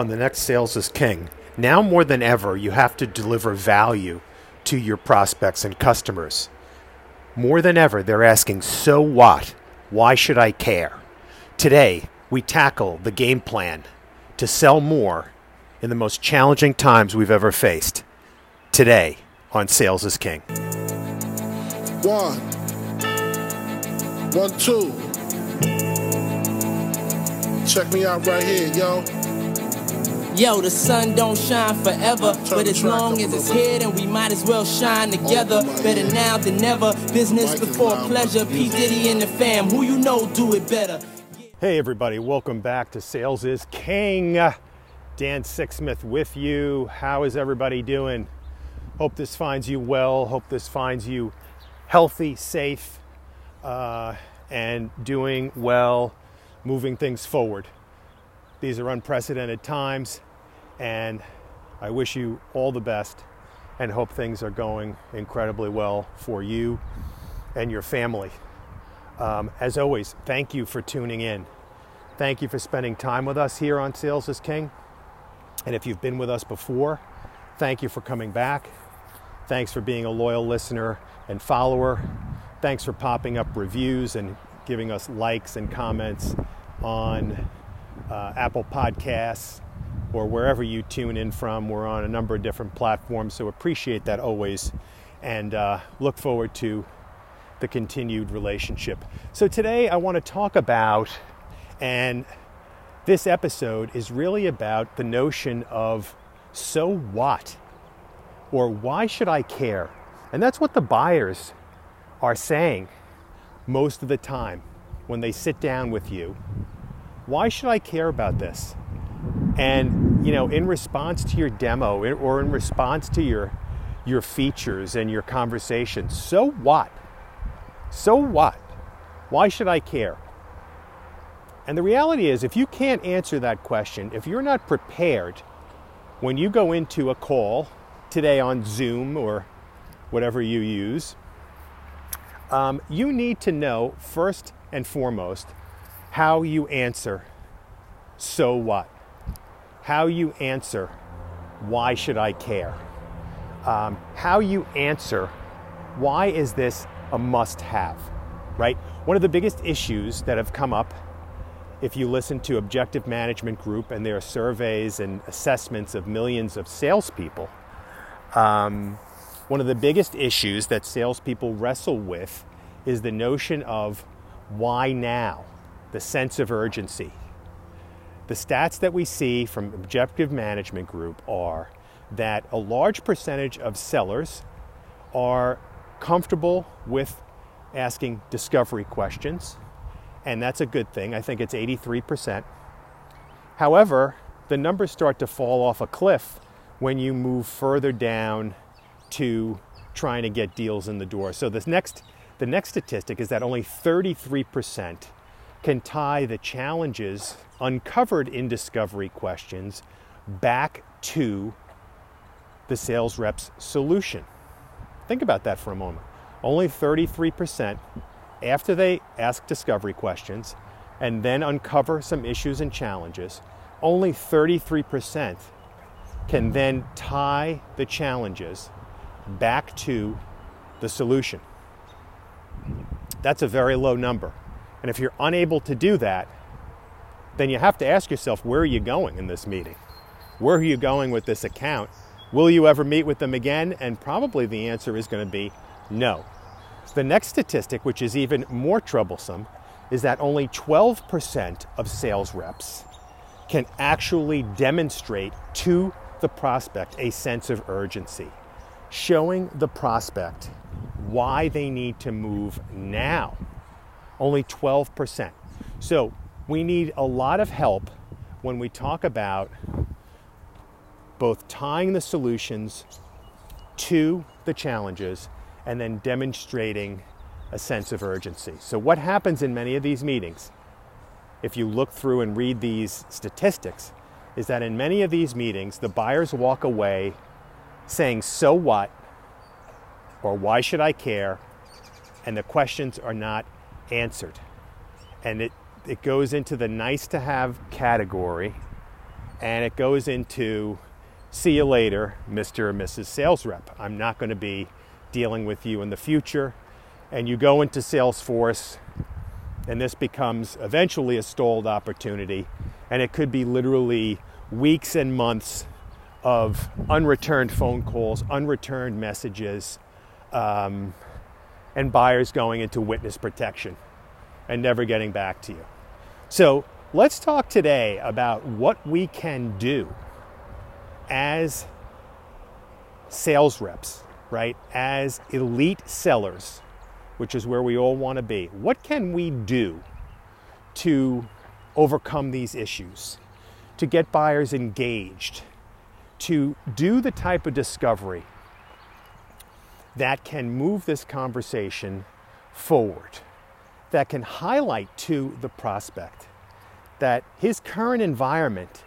on the next Sales is King. Now more than ever, you have to deliver value to your prospects and customers. More than ever, they're asking, So what? Why should I care? Today, we tackle the game plan to sell more in the most challenging times we've ever faced. Today on Sales is King. One. One. Check me out right here, yo. Yo, the sun don't shine forever, but as long as it's here, then we might as well shine together. Better now than never. Business before pleasure. P Diddy and the fam, who you know do it better. Hey, everybody, welcome back to Sales is King. Dan Sixsmith with you. How is everybody doing? Hope this finds you well. Hope this finds you healthy, safe, uh, and doing well, moving things forward. These are unprecedented times, and I wish you all the best and hope things are going incredibly well for you and your family. Um, as always, thank you for tuning in. Thank you for spending time with us here on Sales is King. And if you've been with us before, thank you for coming back. Thanks for being a loyal listener and follower. Thanks for popping up reviews and giving us likes and comments on uh, Apple Podcasts or wherever you tune in from. We're on a number of different platforms, so appreciate that always and uh, look forward to the continued relationship. So, today I want to talk about, and this episode is really about the notion of so what? Or why should I care? And that's what the buyers are saying most of the time when they sit down with you why should I care about this? And you know, in response to your demo or in response to your your features and your conversation, so what? So what? Why should I care? And the reality is, if you can't answer that question, if you're not prepared when you go into a call today on Zoom or whatever you use, um, you need to know first and foremost how you answer, so what? How you answer, why should I care? Um, how you answer, why is this a must have, right? One of the biggest issues that have come up if you listen to Objective Management Group and their surveys and assessments of millions of salespeople, um, one of the biggest issues that salespeople wrestle with is the notion of why now? the sense of urgency. The stats that we see from Objective Management Group are that a large percentage of sellers are comfortable with asking discovery questions, and that's a good thing. I think it's 83%. However, the numbers start to fall off a cliff when you move further down to trying to get deals in the door. So this next the next statistic is that only 33% can tie the challenges uncovered in discovery questions back to the sales rep's solution. Think about that for a moment. Only 33% after they ask discovery questions and then uncover some issues and challenges, only 33% can then tie the challenges back to the solution. That's a very low number. And if you're unable to do that, then you have to ask yourself where are you going in this meeting? Where are you going with this account? Will you ever meet with them again? And probably the answer is going to be no. The next statistic, which is even more troublesome, is that only 12% of sales reps can actually demonstrate to the prospect a sense of urgency, showing the prospect why they need to move now only 12%. So we need a lot of help when we talk about both tying the solutions to the challenges and then demonstrating a sense of urgency. So, what happens in many of these meetings, if you look through and read these statistics, is that in many of these meetings, the buyers walk away saying, So what? or Why should I care? And the questions are not answered. And it, it goes into the nice to have category and it goes into see you later, Mr. or Mrs. Sales Rep. I'm not going to be dealing with you in the future. And you go into Salesforce, and this becomes eventually a stalled opportunity. And it could be literally weeks and months of unreturned phone calls, unreturned messages, um, and buyers going into witness protection and never getting back to you. So let's talk today about what we can do as sales reps, right? As elite sellers, which is where we all want to be. What can we do to overcome these issues, to get buyers engaged, to do the type of discovery that can move this conversation forward, that can highlight to the prospect that his current environment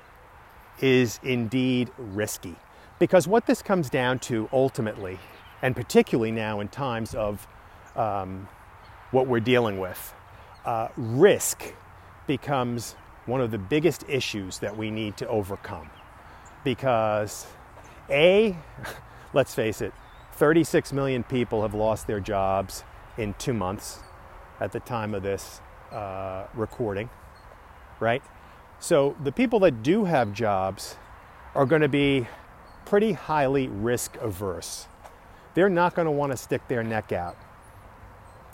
is indeed risky. Because what this comes down to ultimately, and particularly now in times of um, what we're dealing with, uh, risk becomes one of the biggest issues that we need to overcome. Because, A, let's face it, 36 million people have lost their jobs in two months at the time of this uh, recording, right? So the people that do have jobs are going to be pretty highly risk averse. They're not going to want to stick their neck out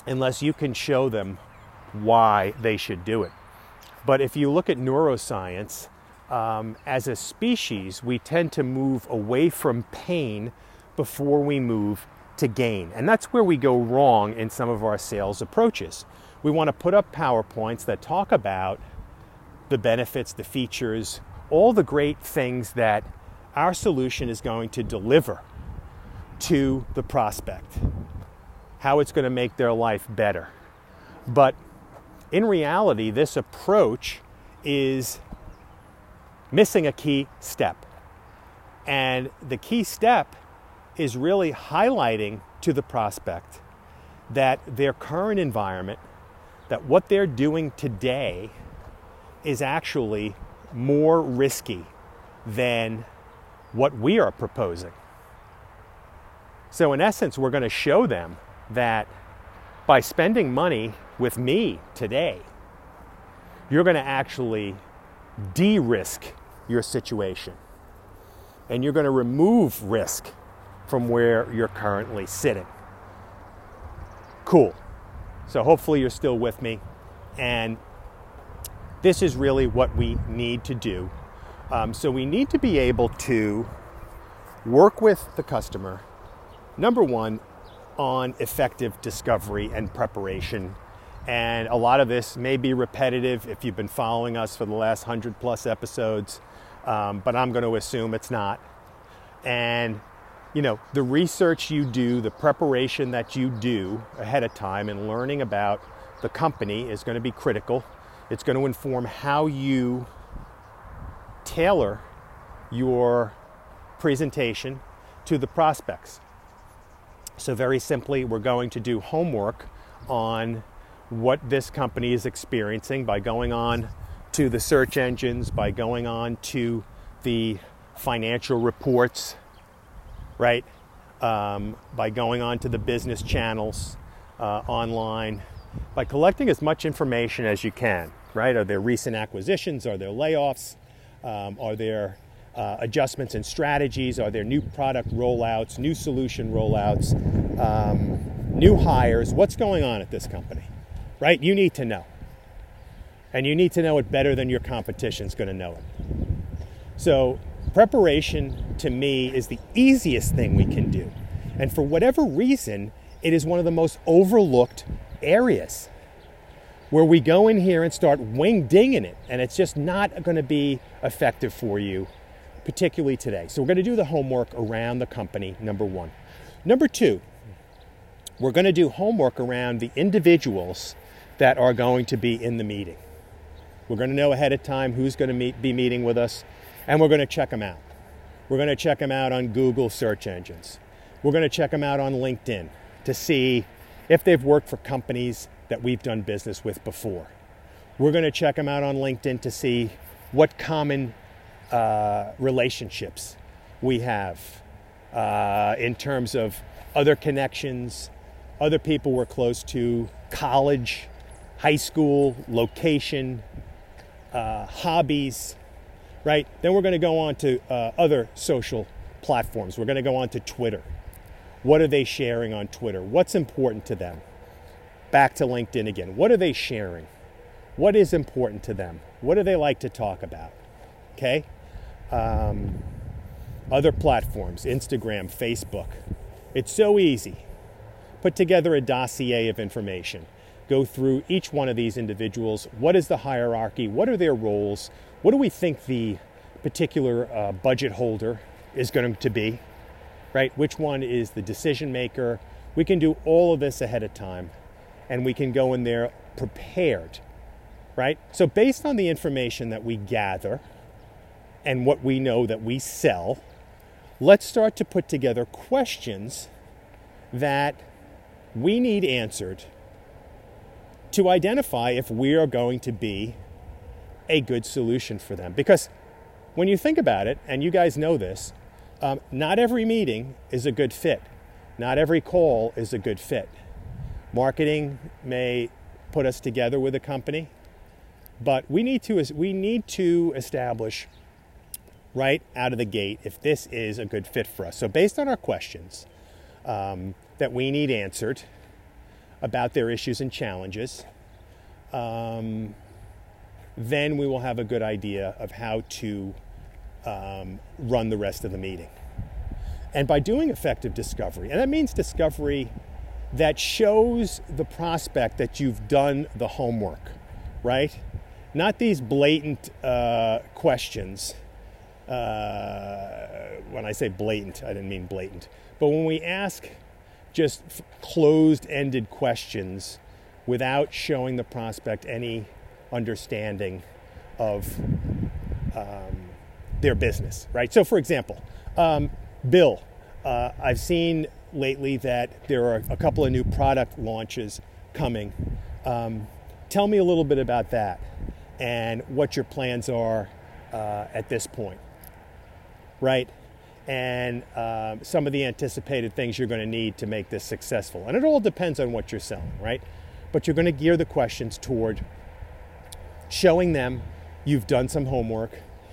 unless you can show them why they should do it. But if you look at neuroscience, um, as a species, we tend to move away from pain before we move to gain. And that's where we go wrong in some of our sales approaches. We want to put up PowerPoints that talk about the benefits, the features, all the great things that our solution is going to deliver to the prospect, how it's going to make their life better. But in reality, this approach is missing a key step. And the key step is really highlighting to the prospect that their current environment, that what they're doing today is actually more risky than what we are proposing. So, in essence, we're going to show them that by spending money with me today, you're going to actually de risk your situation. And you're going to remove risk from where you're currently sitting. Cool. So, hopefully, you're still with me. And this is really what we need to do. Um, so we need to be able to work with the customer, number one, on effective discovery and preparation. And a lot of this may be repetitive if you've been following us for the last 100 plus episodes, um, but I'm going to assume it's not. And you know, the research you do, the preparation that you do ahead of time, and learning about the company is going to be critical. It's going to inform how you tailor your presentation to the prospects. So, very simply, we're going to do homework on what this company is experiencing by going on to the search engines, by going on to the financial reports, right? Um, by going on to the business channels uh, online, by collecting as much information as you can right? Are there recent acquisitions? Are there layoffs? Um, are there uh, adjustments in strategies? Are there new product rollouts, new solution rollouts, um, new hires? What's going on at this company, right? You need to know. And you need to know it better than your competition is going to know it. So, preparation to me is the easiest thing we can do. And for whatever reason, it is one of the most overlooked areas where we go in here and start wing dinging it, and it's just not going to be effective for you, particularly today. So, we're going to do the homework around the company, number one. Number two, we're going to do homework around the individuals that are going to be in the meeting. We're going to know ahead of time who's going to meet, be meeting with us, and we're going to check them out. We're going to check them out on Google search engines. We're going to check them out on LinkedIn to see if they've worked for companies that we've done business with before. We're going to check them out on LinkedIn to see what common uh, relationships we have uh, in terms of other connections, other people we're close to, college, high school, location, uh, hobbies, right? Then we're going to go on to uh, other social platforms. We're going to go on to Twitter. What are they sharing on Twitter? What's important to them? Back to LinkedIn again. What are they sharing? What is important to them? What do they like to talk about? Okay? Um, other platforms, Instagram, Facebook. It's so easy. Put together a dossier of information. Go through each one of these individuals. What is the hierarchy? What are their roles? What do we think the particular uh, budget holder is going to be? Right? Which one is the decision maker? We can do all of this ahead of time and we can go in there prepared. Right? So, based on the information that we gather and what we know that we sell, let's start to put together questions that we need answered to identify if we are going to be a good solution for them. Because when you think about it, and you guys know this, um, not every meeting is a good fit. Not every call is a good fit. Marketing may put us together with a company, but we need to we need to establish right out of the gate if this is a good fit for us. So based on our questions um, that we need answered about their issues and challenges, um, then we will have a good idea of how to um, run the rest of the meeting. And by doing effective discovery, and that means discovery that shows the prospect that you've done the homework, right? Not these blatant uh, questions. Uh, when I say blatant, I didn't mean blatant. But when we ask just closed ended questions without showing the prospect any understanding of um, their business, right? So, for example, um, Bill, uh, I've seen lately that there are a couple of new product launches coming. Um, tell me a little bit about that and what your plans are uh, at this point, right? And um, some of the anticipated things you're going to need to make this successful. And it all depends on what you're selling, right? But you're going to gear the questions toward showing them you've done some homework,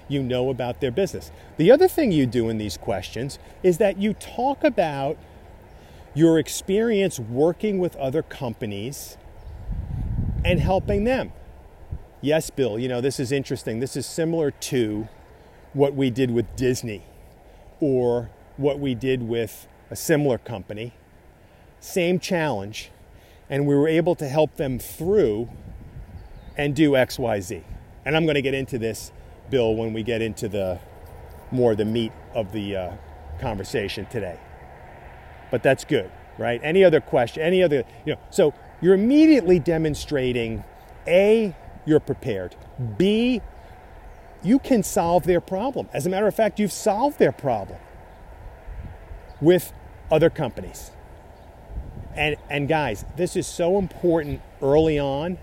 you know about their business. The other thing you do in these questions is that you talk about your experience working with other companies and helping them. Yes, Bill, you know, this is interesting. This is similar to what we did with Disney or what we did with a similar company. Same challenge. And we were able to help them through and do XYZ. And I'm going to get into this, Bill, when we get into the more the meat of the uh, conversation today. But that's good, right? Any other question? Any other, you know, so you're immediately demonstrating A, you're prepared. B, you can solve their problem. As a matter of fact, you've solved their problem with other companies. And, and guys, this is so important early on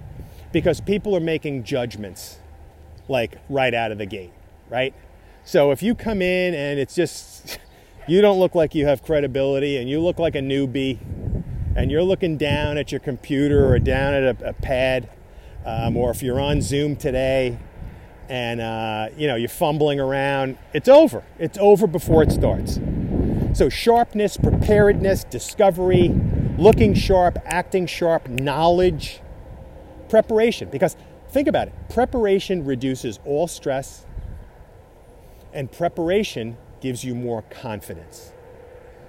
because people are making judgments like right out of the gate, right? So if you come in and it's just, you don't look like you have credibility and you look like a newbie and you're looking down at your computer or down at a, a pad, um, or if you're on Zoom today and uh, you know you're fumbling around, it's over. It's over before it starts. So sharpness, preparedness, discovery, looking sharp, acting sharp, knowledge, preparation. Because think about it preparation reduces all stress, and preparation gives you more confidence.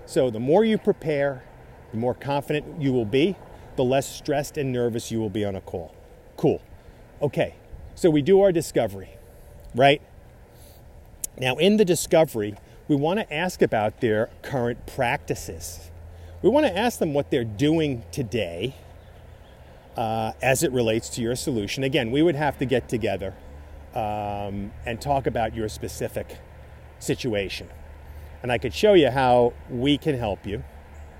So the more you prepare, the more confident you will be, the less stressed and nervous you will be on a call. Cool. Okay, so we do our discovery, right? Now, in the discovery, we want to ask about their current practices. We want to ask them what they're doing today uh, as it relates to your solution. Again, we would have to get together um, and talk about your specific situation. And I could show you how we can help you,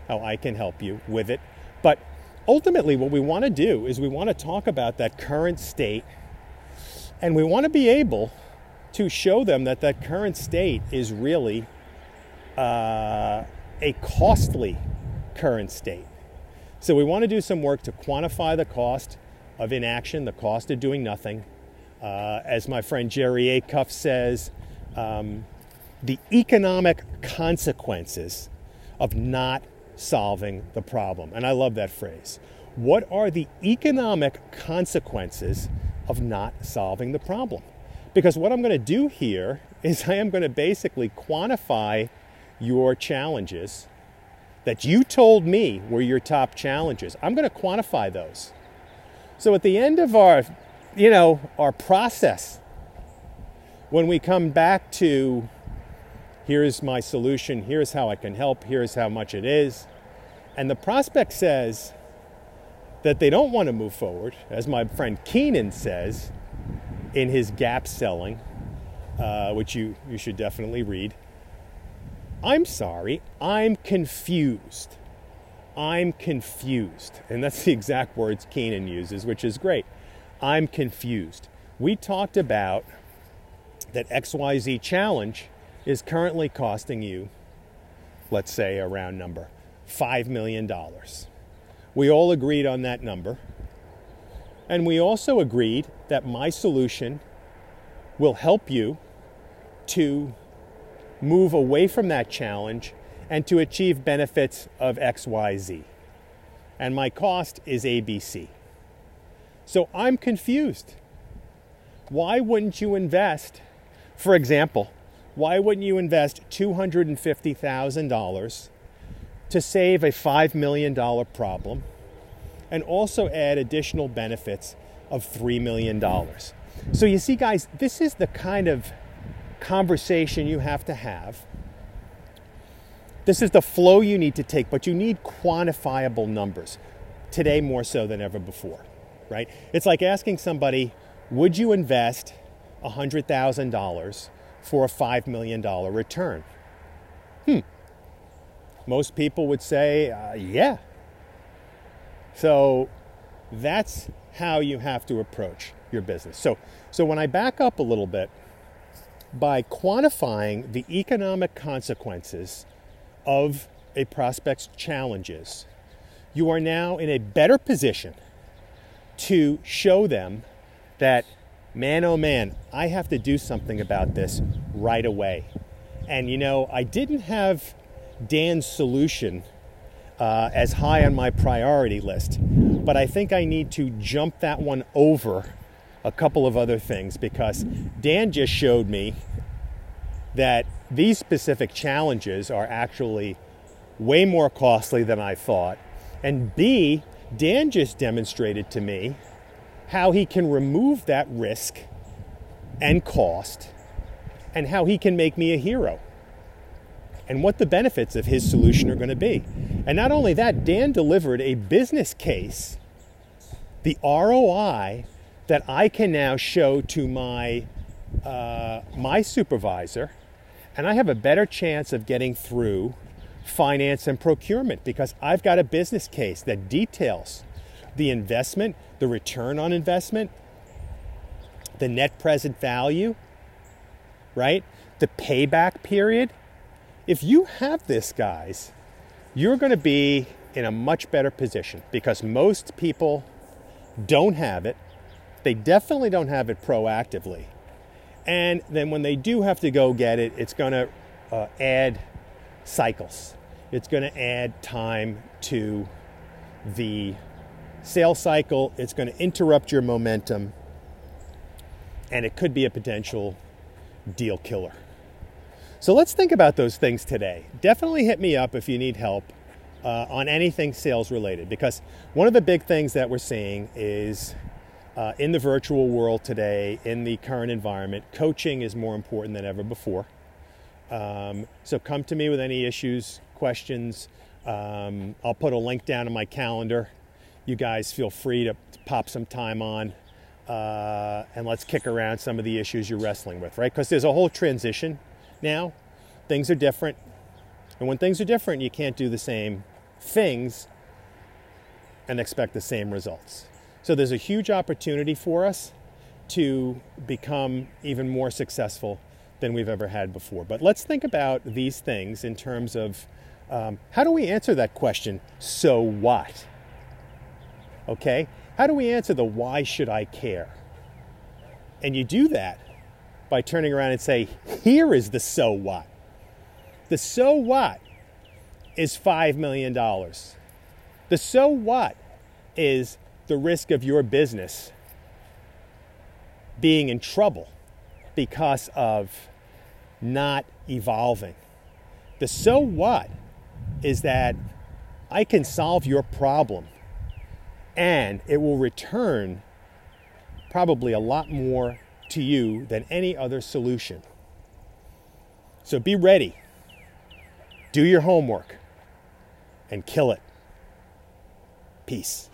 how I can help you with it. But ultimately, what we want to do is we want to talk about that current state and we want to be able to show them that that current state is really uh, a costly current state. So we want to do some work to quantify the cost of inaction, the cost of doing nothing. Uh, as my friend Jerry Acuff says, um, the economic consequences of not solving the problem. And I love that phrase. What are the economic consequences of not solving the problem? Because what I'm going to do here is I am going to basically quantify your challenges that you told me were your top challenges. I'm going to quantify those. So at the end of our, you know, our process, when we come back to here's my solution, here's how I can help, here's how much it is, and the prospect says that they don't want to move forward, as my friend Keenan says in his gap selling, uh, which you, you should definitely read. I'm sorry, I'm confused. I'm confused. And that's the exact words Keenan uses, which is great. I'm confused. We talked about that XYZ challenge is currently costing you, let's say a round number, $5 million. We all agreed on that number. And we also agreed that my solution will help you to move away from that challenge and to achieve benefits of XYZ. And my cost is ABC. So I'm confused. Why wouldn't you invest, for example, why wouldn't you invest $250,000 to save a $5 million problem and also add additional benefits of $3 million? So you see, guys, this is the kind of conversation you have to have. This is the flow you need to take, but you need quantifiable numbers today more so than ever before, right? It's like asking somebody, would you invest $100,000 for a $5 million return? Hmm. Most people would say, uh, yeah. So that's how you have to approach your business. So, so when I back up a little bit, by quantifying the economic consequences of a prospect's challenges, you are now in a better position to show them that, man, oh man, I have to do something about this right away. And you know, I didn't have Dan's solution uh, as high on my priority list, but I think I need to jump that one over a couple of other things because Dan just showed me that these specific challenges are actually way more costly than I thought. And B, Dan just demonstrated to me how he can remove that risk and cost and how he can make me a hero and what the benefits of his solution are going to be. And not only that, Dan delivered a business case, the ROI that I can now show to my uh, my supervisor, and I have a better chance of getting through finance and procurement because I've got a business case that details the investment, the return on investment, the net present value, right? The payback period. If you have this, guys, you're going to be in a much better position because most people don't have it. They definitely don't have it proactively. And then when they do have to go get it, it's going to uh, add cycles. It's going to add time to the sales cycle. It's going to interrupt your momentum. And it could be a potential deal killer. So let's think about those things today. Definitely hit me up if you need help uh, on anything sales related because one of the big things that we're seeing is uh, in the virtual world today, in the current environment, coaching is more important than ever before. Um, so come to me with any issues, questions. Um, I'll put a link down in my calendar. You guys feel free to pop some time on uh, and let's kick around some of the issues you're wrestling with, right? Because there's a whole transition now. Things are different. And when things are different, you can't do the same things and expect the same results. So there's a huge opportunity for us to become even more successful than we've ever had before. But let's think about these things in terms of um, how do we answer that question, so what? Okay? How do we answer the why should I care? And you do that by turning around and say, here is the so what. The so what is $5 million. The so what is the risk of your business being in trouble because of not evolving. The so what is that I can solve your problem and it will return probably a lot more to you than any other solution. So be ready, do your homework, and kill it. Peace.